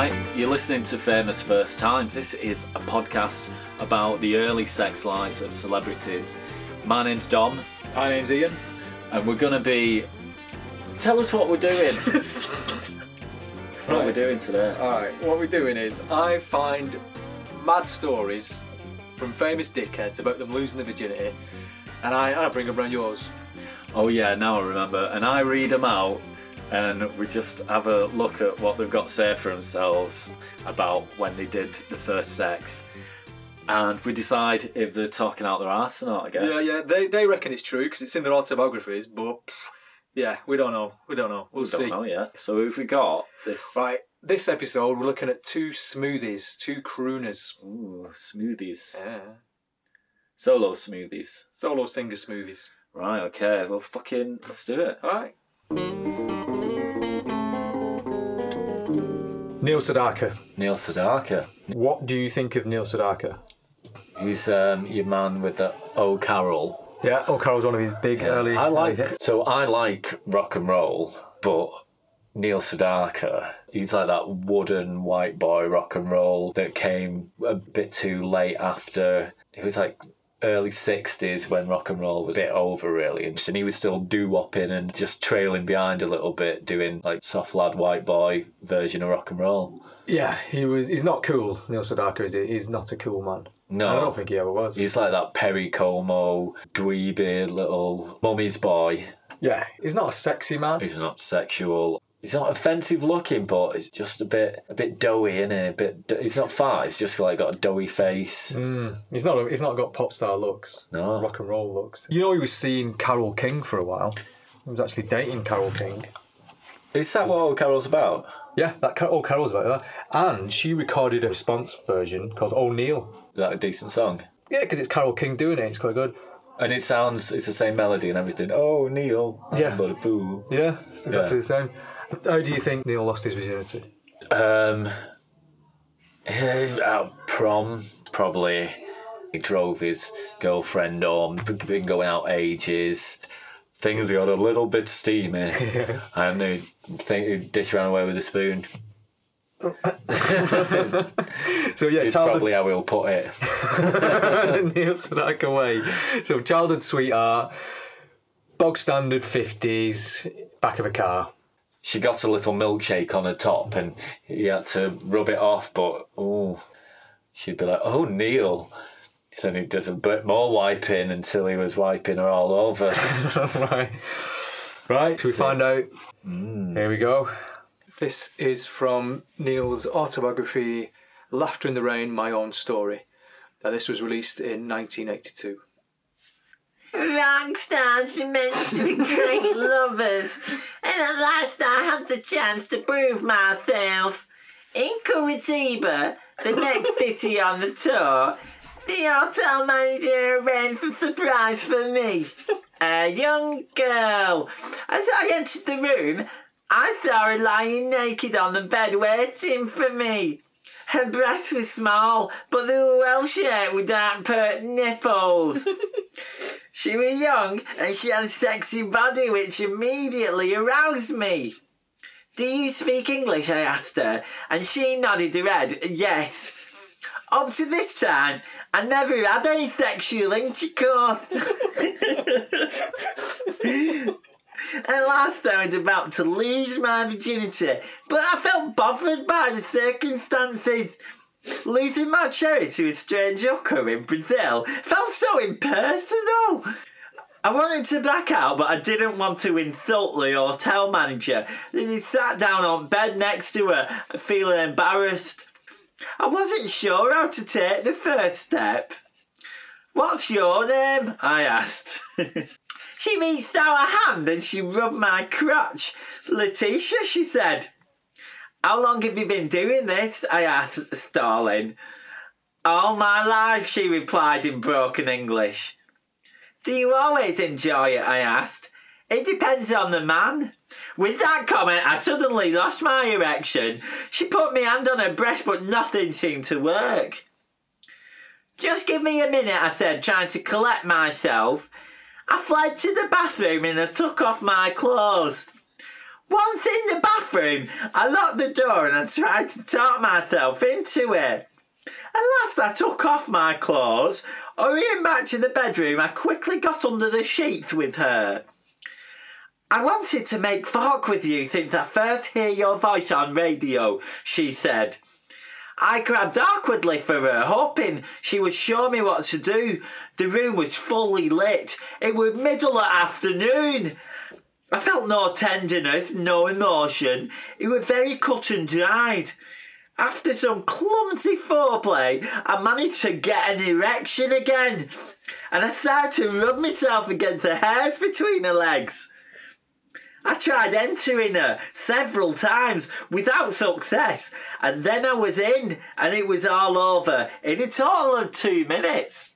Hi, you're listening to Famous First Times. This is a podcast about the early sex lives of celebrities. My name's Dom, My name's Ian. and we're going to be. Tell us what we're doing. what we're doing today. Alright, what we're doing is I find mad stories from famous dickheads about them losing their virginity, and I, I bring them around yours. Oh, yeah, now I remember. And I read them out, and we just have a look at what they've got to say for themselves about when they did the first sex. And we decide if they're talking out their arse or not, I guess. Yeah, yeah, they, they reckon it's true because it's in their autobiographies, but pff, yeah, we don't know. We don't know. We'll We don't see. know yet. So who've we got? This. Right, this episode we're looking at two smoothies, two crooners. Ooh, smoothies. Yeah. Solo smoothies. Solo singer smoothies. Right, okay. Well, fucking, let's do it. Alright. Neil Sedaka. Neil Sedaka. What do you think of Neil Sedaka? He's um, your man with the O Carol. Yeah, Carol's one of his big early. I early like. hits. So I like rock and roll, but Neil Sedaka, he's like that wooden white boy rock and roll that came a bit too late after. It was like early 60s when rock and roll was a bit over really and he was still doo-wopping and just trailing behind a little bit doing like soft lad white boy version of rock and roll Yeah, he was. He's not cool. Neil Sedaka is he? He's not a cool man. no I don't think he ever was. He's like that Perry Como, dweeby little mummy's boy. Yeah, he's not a sexy man. He's not sexual. He's not offensive looking, but he's just a bit, a bit doughy, isn't he? A bit. He's not fat. He's just like got a doughy face. Mm, he's not. A, he's not got pop star looks. No. rock and roll looks. You know, he was seeing Carole King for a while. He was actually dating Carole King. Is that what old Carol's about? Yeah, that Car- oh Carol's about that, and she recorded a response version called O'Neill. Is that a decent song? Yeah, because it's Carole King doing it. It's quite good. And it sounds, it's the same melody and everything. Oh, Neil, I'm Yeah. but a fool. Yeah, it's exactly Yeah. the same. How do you think Neil lost his virginity? Um, eh, at prom, probably. He drove his girlfriend home. Been going out ages. Things got a little bit steamy. And he think he'd dish ran away with a spoon. So yeah, It's probably how we'll put it. Neil Sedaka way. So childhood sweetheart, bog standard fifties, back of a car. She got a little milkshake on her top, and he had to rub it off. But oh, she'd be like, "Oh, Neil." So he does a bit more wiping until he was wiping her all over. right. Right, should we find out? Hmm. Here we go. This is from Neil's autobiography, Laughter in the Rain My Own Story. Now, this was released in 1982. Rock stars are meant to be great lovers, and at last I had the chance to prove myself. In Curitiba, the next city on the tour, the hotel manager arranged a surprise for me. A young girl. As I entered the room, I saw her lying naked on the bed waiting for me. Her breasts were small, but they were well shaped with dark pert nipples. She was young and she had a sexy body which immediately aroused me. Do you speak English? I asked her, and she nodded her head, yes. Up to this time, I never had any sexual intercourse. At last, I was about to lose my virginity, but I felt bothered by the circumstances. Losing my cherry to a strange hooker in Brazil felt so impersonal. I wanted to black out, but I didn't want to insult the hotel manager. Then he sat down on bed next to her, feeling embarrassed. I wasn't sure how to take the first step. What's your name? I asked. she reached out a hand and she rubbed my crotch. Letitia, she said. How long have you been doing this? I asked, stalling. All my life, she replied in broken English. Do you always enjoy it? I asked. It depends on the man. With that comment, I suddenly lost my erection. She put my hand on her breast, but nothing seemed to work. Just give me a minute, I said, trying to collect myself. I fled to the bathroom and I took off my clothes. Once in the bathroom, I locked the door and I tried to talk myself into it. At last, I took off my clothes. Hurrying back to the bedroom, I quickly got under the sheets with her. I wanted to make talk with you since I first hear your voice on radio, she said. I grabbed awkwardly for her, hoping she would show me what to do. The room was fully lit. It was middle of afternoon. I felt no tenderness, no emotion. It was very cut and dried. After some clumsy foreplay, I managed to get an erection again. And I started to rub myself against the hairs between her legs. I tried entering her several times without success, and then I was in, and it was all over in a total of two minutes.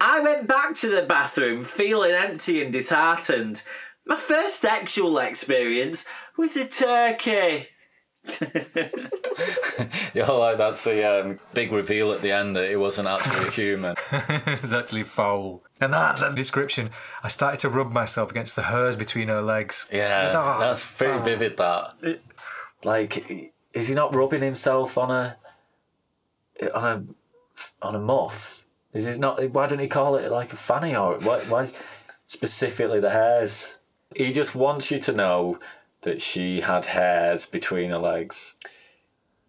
I went back to the bathroom feeling empty and disheartened. My first sexual experience was a turkey. Yeah, like that's the um, big reveal at the end that it wasn't actually a human. it's actually foul. And that, that description, I started to rub myself against the hairs between her legs. Yeah, Oh, that's very oh. vivid. That like, is he not rubbing himself on a on a on a muff? Is it not? Why don't he call it like a fanny or why? Why specifically the hairs? He just wants you to know that she had hairs between her legs.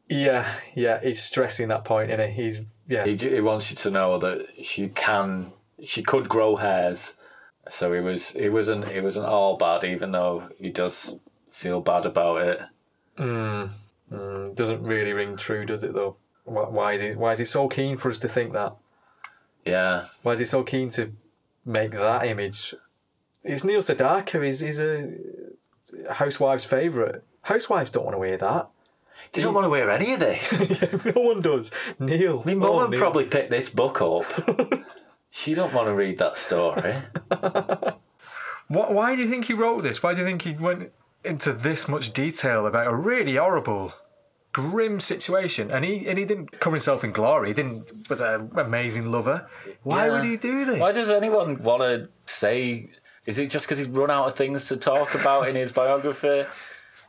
Yeah, yeah, he's stressing that point, and he's yeah. He, he wants you to know that she can, she could grow hairs. So he was, he wasn't, he wasn't all bad, even though he does feel bad about it. Mm, doesn't really ring true, does it? Though, why, why is he? Why is he so keen for us to think that? Yeah, Why is he so keen to make that image? It's Neil Sedaka. He's he's a housewife's favourite. Housewives don't want to wear that. they don't want to wear any of this. no one does. Neil. My oh, mum would Neil. probably pick this book up. she don't want to read that story. Why, why do you think he wrote this? Why do you think he went into this much detail about a really horrible, grim situation? And he and he didn't cover himself in glory. He didn't was an amazing lover. Why Yeah. would he do this? Why does anyone want to say? Is it just because he's run out of things to talk about in his biography?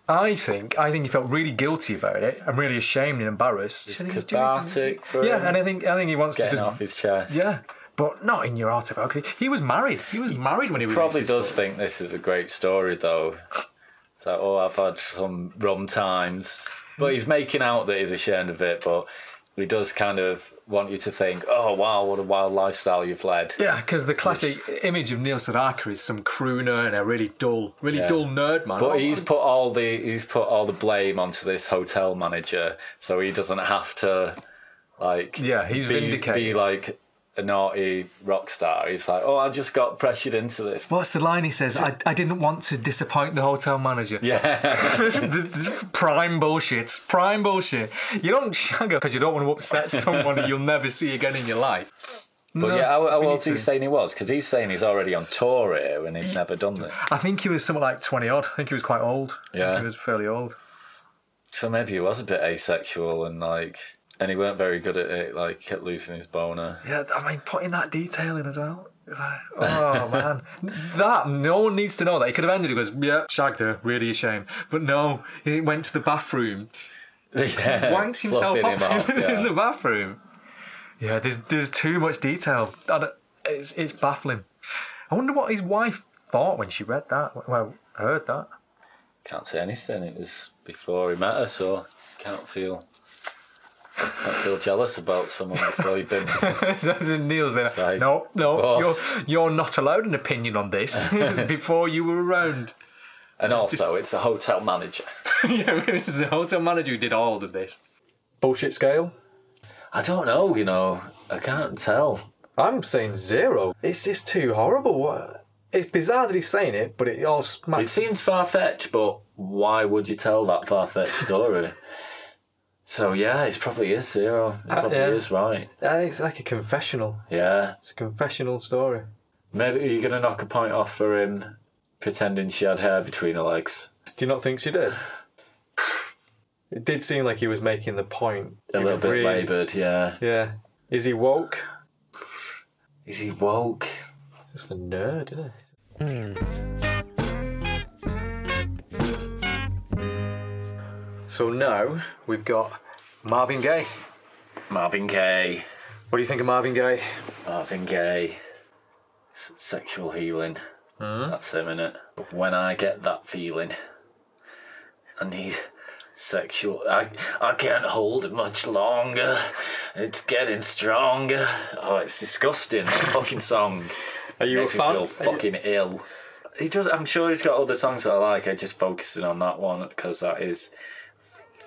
I think I think he felt really guilty about it. I'm really ashamed and embarrassed. It's I think he's doing this- cathartic for Yeah, him, and I think I think he wants getting to just off his chest. yeah, but not in your autobiography. He was married. He was married when he Probably released does book. think this is a great story though. It's like, oh, I've had some rum times. But he's making out that he's ashamed of it, but he does kind of want you to think, oh, wow, what a wild lifestyle you've led. Yeah, because the classic image of Neil Sedaka is some crooner and a really dull, really Yeah. dull nerd man. But Oh, he's put all the he's put all the blame onto this hotel manager, so he doesn't have to like Yeah, he's be, vindicated. be like a naughty rock star. He's like, oh, I just got pressured into this. What's the line he says? I, I didn't want to disappoint the hotel manager. Yeah, Prime bullshit. Prime bullshit. You don't shag because you don't want to upset someone that you'll never see again in your life. but yeah, how, how old's he saying he was? Because he's saying he's already on tour here and he's never done this. I think he was something like 20 odd. I think he was quite old. Yeah. he was fairly old. So maybe he was a bit asexual and like, and he weren't very good at it. Like, kept losing his boner. Yeah, I mean, putting that detail in as well. It's like, oh man, that no one needs to know that. He could have ended it goes, yeah, shagged her, really a shame. But no, he went to the bathroom, yeah, wanked himself him up off, in yeah. the bathroom. Yeah, there's there's too much detail. It's, it's baffling. I wonder what his wife thought when she read that. Well, heard that. Can't say anything. It was before he met her, so can't feel can't feel jealous about someone before you've been. That's Neil's there. Like, no, no, you're, you're not allowed an opinion on this before you were around. And also, just- it's a hotel manager. yeah, it's the hotel manager who did all of this. Bullshit scale? I don't know. You know, I can't tell. I'm saying zero. It's just too horrible. It's bizarre that he's saying it, but it all It seems far fetched, but why would you tell that far fetched story? So yeah, it probably is zero. It Uh, probably yeah. is right. Uh, It's like a confessional. Yeah. It's a confessional story. Maybe you're gonna knock a point off for him pretending she had hair between her legs. Do you not think she did? It did seem like he was making the point. A He little bit really- laboured, yeah. Yeah. Is he woke? Is he woke? Just a nerd, isn't he? So now we've got Marvin Gaye. Marvin Gaye. What do you think of Marvin Gaye? Marvin Gaye. S- sexual healing. Hmm? That's him, innit? When I get that feeling, I need sexual. I, I can't hold it much longer. It's getting stronger. Oh, it's disgusting. Fucking song. Are you Makes a me fan? feel fucking ill. He does. I'm sure he's got other songs that I like. I just focusing on that one because that is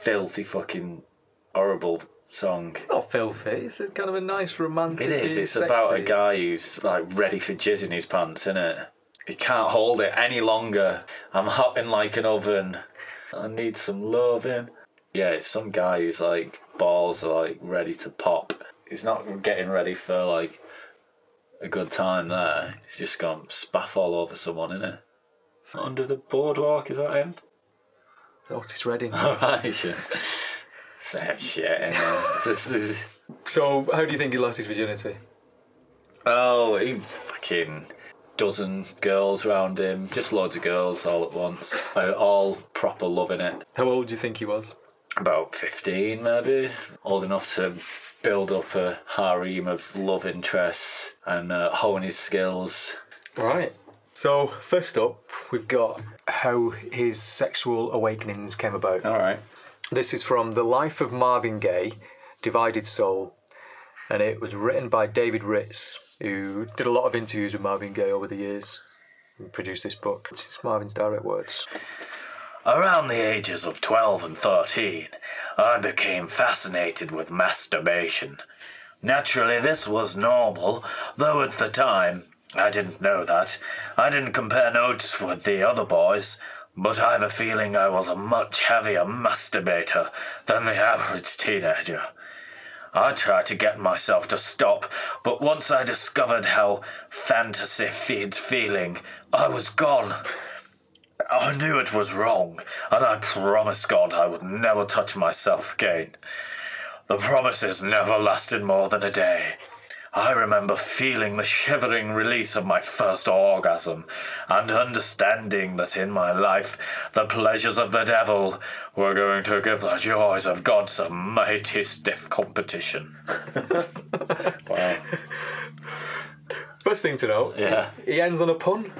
filthy fucking horrible song. It's not filthy. It's a kind of a nice romantic. It is. It's about a guy who's like ready for jizz in his pants, isn't it? He can't hold it any longer. I'm hotting like an oven. I need some loving. Yeah, it's some guy who's like balls are like ready to pop. He's not getting ready for like a good time there. He's just gone spaff all over someone, isn't it? Under the boardwalk, is that him? Otis Redding. Alright, yeah. Same shit, just- so, how do you think he lost his virginity? Oh, he fucking dozen girls round him, just loads of girls all at once, all proper loving it. How old do you think he was? About 15, maybe, old enough to build up a harem of love interests and uh, hone his skills. Right. So, first up, we've got how his sexual awakenings came about. All right. This is from The Life of Marvin Gaye, Divided Soul, and it was written by David Ritz, who did a lot of interviews with Marvin Gaye over the years and produced this book. It's Marvin's direct words. Around the ages of 12 and 13, I became fascinated with masturbation. Naturally, this was normal, though at the time, I didn't know that. I didn't compare notes with the other boys, but I have a feeling I was a much heavier masturbator than the average teenager. I tried to get myself to stop, but once I discovered how fantasy feeds feeling, I was gone. I knew it was wrong, and I promised God I would never touch myself again. The promises never lasted more than a day. I remember feeling the shivering release of my first orgasm, and understanding that in my life the pleasures of the devil were going to give the joys of God some mighty stiff competition. wow. First thing to know, Yeah. he ends on a pun.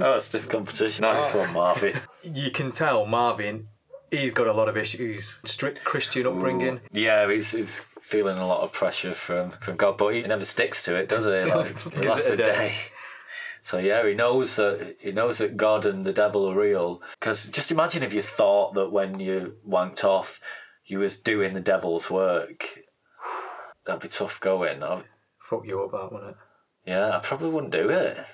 Oh, stiff competition. Nice ah. one, Marvin. You can tell Marvin, he's got a lot of issues. Strict Christian upbringing. Yeah, he's, he's feeling a lot of pressure from, from God, but he never sticks to it, does he? Like, it lasts it a a day. day. So yeah, he knows that he knows that God and the devil are real. Because just imagine if you thought that when you wanked off, you was doing the devil's work. That'd be tough going. I'd... Fuck you up, that, wouldn't it? yeah, I probably wouldn't do it.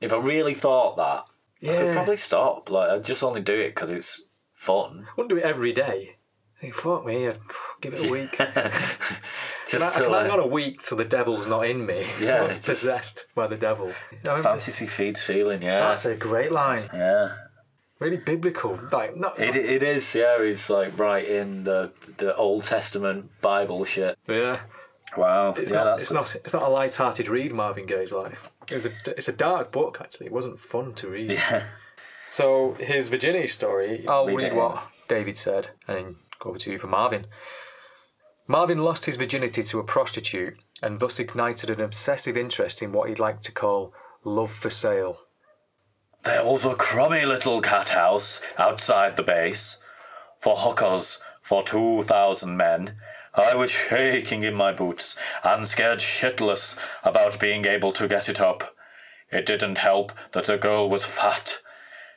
If I really thought that, yeah. I could probably stop. Like I'd just only do it because it's fun. wouldn't do it every day. I think, fuck me, I'd give it a week. just I, I like, on a week till the devil's not in me. Yeah, it's just- possessed by the devil. I fantasy feeds feeling. Yeah, That's a great line. yeah. Really biblical. Like not, It, it is, yeah. He's like writing the the Old Testament Bible shit. yeah. Wow, It's yeah, not. that's It's not. It's not a light-hearted read. Marvin Gaye's life. It was a. It's a dark book. Actually, it wasn't fun to read. Yeah, So his virginity story. I'll Read read, what. David said, and over to you for Marvin. Marvin lost his virginity to a prostitute, and thus ignited an obsessive interest in what he'd like to call love for sale. there was a crummy little cat house outside the base for hookers for two thousand men. I was shaking in my boots and scared shitless about being able to get it up. It didn't help that the girl was fat.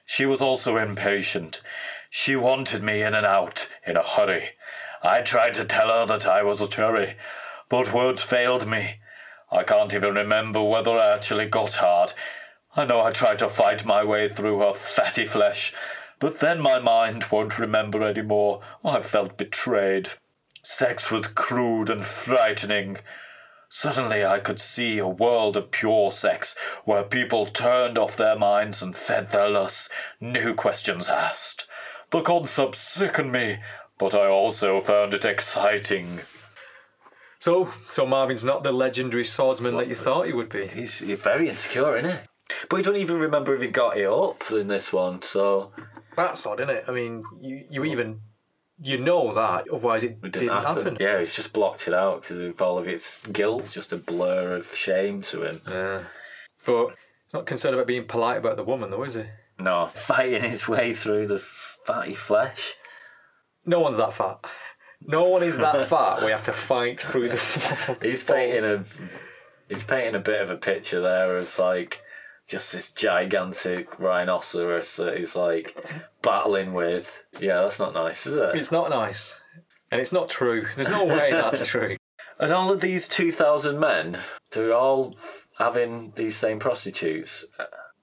She was also impatient. She wanted me in and out in a hurry. I tried to tell her that I was a cherry, but words failed me. I can't even remember whether I actually got hard. I know I tried to fight my way through her fatty flesh, but then my mind won't remember anymore. I felt betrayed. Sex was crude and frightening. Suddenly I could see a world of pure sex where people turned off their minds and fed their lusts, no questions asked. The concept sickened me, but I also found it exciting. So, so Marvin's not the legendary swordsman that you thought he would be. He's, he's very insecure, isn't he? But he don't even remember if he got it up in this one, so That's odd, isn't it? I mean, you, you even You know that, otherwise it, It didn't, happen. Yeah, he's just blocked it out because of all of its guilt, just a blur of shame to him. Yeah. But he's not concerned about being polite about the woman, though, is he? No, fighting his way through the fatty flesh. No one's that fat. No one is that fat. We have to fight through the. He's painting a, he's painting a bit of a picture there of like just this gigantic rhinoceros that he's like battling with. Yeah, that's not nice, is it? It's not nice, and it's not true. There's no way that's true. And all of these 2,000 men, they're all having these same prostitutes.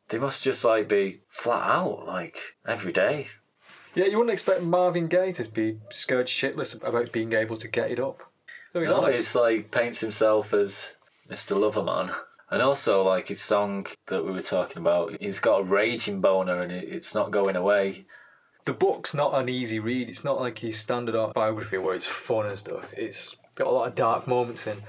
They must just like be flat out, like every day. Yeah, you wouldn't expect Marvin Gaye to be scared shitless about being able to get it up. So No, honest. he's like paints himself as Mr. Loverman. And also, like his song that we were talking about, he's got a raging boner and it, it's not going away. the book's not an easy read. It's not like your standard autobiography where it's fun and stuff. It's got a lot of dark moments in.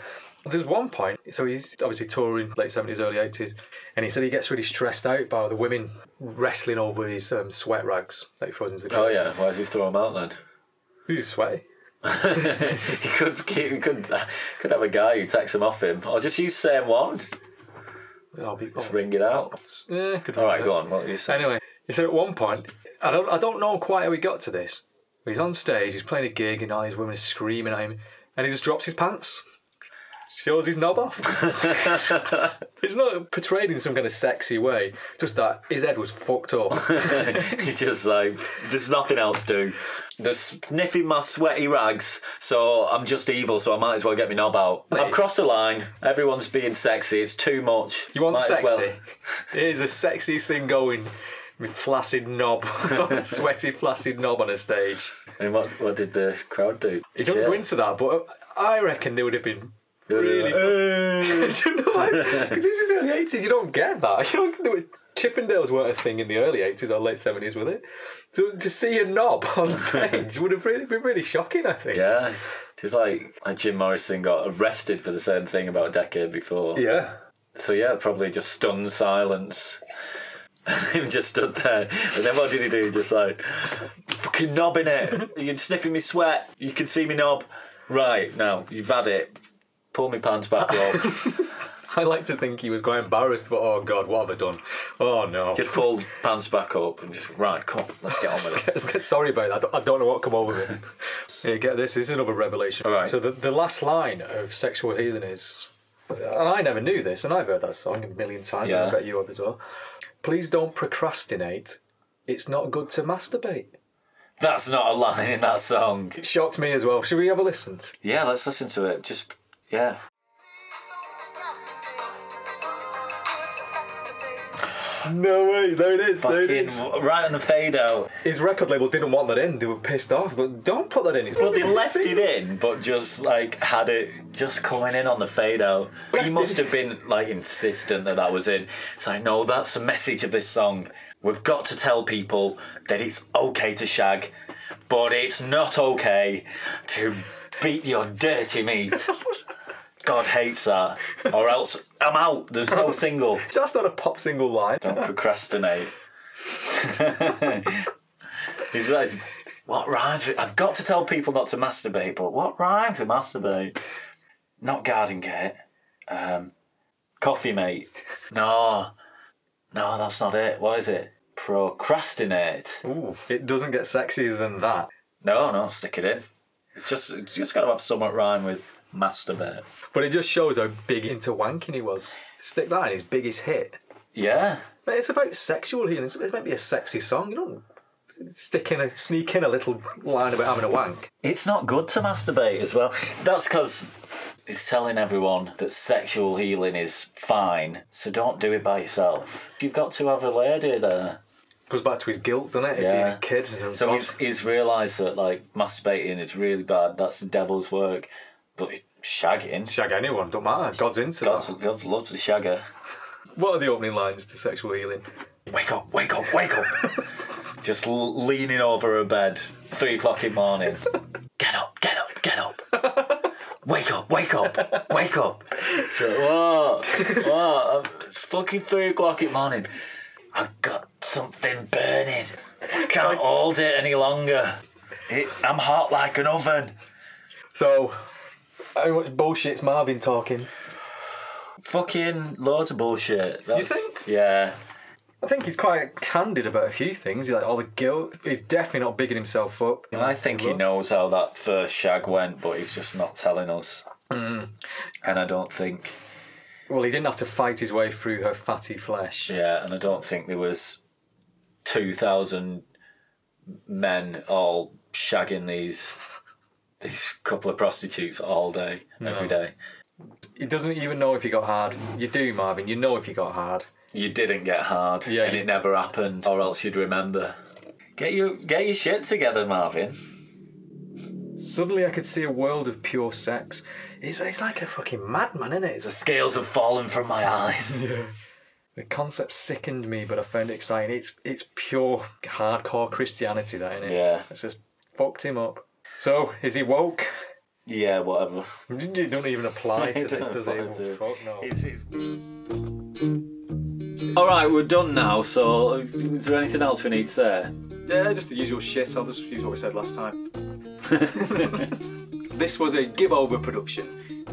There's one point, so he's obviously touring late 70s, early 80s, and he said he gets really stressed out by the women wrestling over his um, sweat rags that he throws into the Oh yeah, why does he throw them out then? He's sweaty. he could, he could, could have a guy who takes them off him, or just use same one, I'll be, just ring it out. yeah, could All right, go on. What were you saying? Anyway, he said at one point, I don't, I don't know quite how he got to this. But he's on stage, he's playing a gig, and all these women are screaming at him, and he just drops his pants, shows his knob off. it's not portrayed in some kind of sexy way, just that his head was fucked up. He just like, there's nothing else to do. They're sniffing my sweaty rags, so I'm just evil, so I might as well get my knob out. I've crossed the line. Everyone's being sexy. It's too much. You want Might sexy? well- Here's the sexiest thing going. With flaccid knob, sweaty flaccid knob on a stage. And what, what did the crowd do? He don't Yeah. go into that, but I reckon they would have been Really. like, Because this is early 80s, you don't get that. You don't, there were, Chippendales weren't a thing in the early 80s or late 70s, were they? So to see a knob on stage would have really been really shocking, I think. Yeah. It was like, like Jim Morrison got arrested for the same thing about a decade before. Yeah. So yeah, probably just stunned silence. Him just stood there, and then what did he do? Just like fucking knobbing it. You're sniffing me sweat. You can see me knob. Right now, you've had it. Pull me pants back up. I like to think he was quite embarrassed, but oh god, what have I done? Oh no. just pull pants back up and just right. Come on, let's get on with it. Let's get sorry about that. I don't, I don't know what come over me. Here, get this. This is another revelation. All right. So the, the last line of sexual healing is, and I never knew this, and I've heard that song a million times, and Yeah. I bet you have as well. Please don't procrastinate. It's not good to masturbate. That's not a line in that song. It shocked me as well. Should we have a listen? Yeah, let's listen to it. Just yeah. No way. There it is. Fucking right on the fade out. His record label didn't want that in. They were pissed off. But don't put that in. It's Well, they left it in, but just like had it just coming in on the fade out. He must have been like insistent that that was in. It's like, no, that's the message of this song. We've got to tell people that it's okay to shag, but it's not okay to beat your dirty meat. God hates that. Or else I'm out. There's no single. That's not a pop single line. Don't procrastinate. He's like, what rhymes with? I've got to tell people not to masturbate, but what rhymes with masturbate? Not garden gate. Um, coffee mate. No, no, that's not it. What is it? Procrastinate. Ooh, it doesn't get sexier than that. No, no, stick it in. It's just, it's just got to have somewhat rhyme with masturbate. But it just shows how big into wanking he was. Stick that in his biggest hit. Yeah, But it's about sexual healing. It's- It might be a sexy song. You don't stick in a sneak in a little line about having a wank. It's not good to masturbate as well. That's because it's telling everyone that sexual healing is fine, so don't do it by yourself. You've got to have a lady there. Goes back to his guilt, doesn't it? Being Yeah. a kid. and So he's, he's realised that like masturbating is really bad. That's the devil's work. But shagging, shag anyone, don't matter. God's into God, that. God loves the shagger. What are the opening lines to sexual healing? Wake up, wake up, wake up. Just l- leaning over her bed, three o'clock in the morning. Get up, get up, get up. Wake up, wake up, wake up. So, what? What? It's fucking three o'clock in the morning. I've got something burning. I can't hold it any longer. It's I'm hot like an oven. So, Oh, how much bullshit's Marvin talking? Fucking loads of bullshit. That's, think? Yeah. I think he's quite candid about a few things. He's like all the guilt. He's definitely not bigging himself up. I think he knows how that first shag went, but he's just not telling us. Mm. And I don't think, Well, he didn't have to fight his way through her fatty flesh. yeah, and I don't think there was two thousand men all shagging these these couple of prostitutes all day, every day. He doesn't even know if you got hard. You do, Marvin. You know if you got hard. You didn't get hard, Yeah, and you- it never happened, or else you'd remember. Get your get your shit together, Marvin. Suddenly, I could see a world of pure sex. He's, he's like a fucking madman, isn't it? The scales have fallen from my eyes. yeah. The concept sickened me, but I found it exciting. It's it's pure hardcore Christianity, that isn't it? Yeah. It's just fucked him up. So, is he woke? Yeah, whatever. It don't even apply to this, does oh, it? to- Fuck no. It's, All right, we're done now. So, is there anything else we need to say? Yeah, just the usual shit. I'll just use what we said last time. this was a giveover production.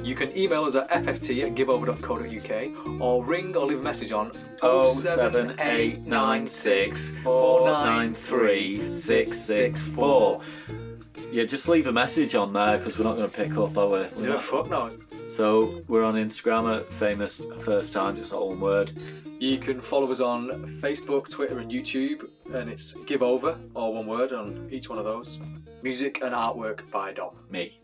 You can email us at fft at giveover.co.uk or ring or leave a message on 07896493664. Yeah, just leave a message on there because we're not going to pick up, are we? We're Yeah, not- fuck no. So we're on Instagram at famous first times. It's all one word. You can follow us on Facebook, Twitter, and YouTube, and it's Give Over, all one word on each one of those. Music and artwork by Dom. Me.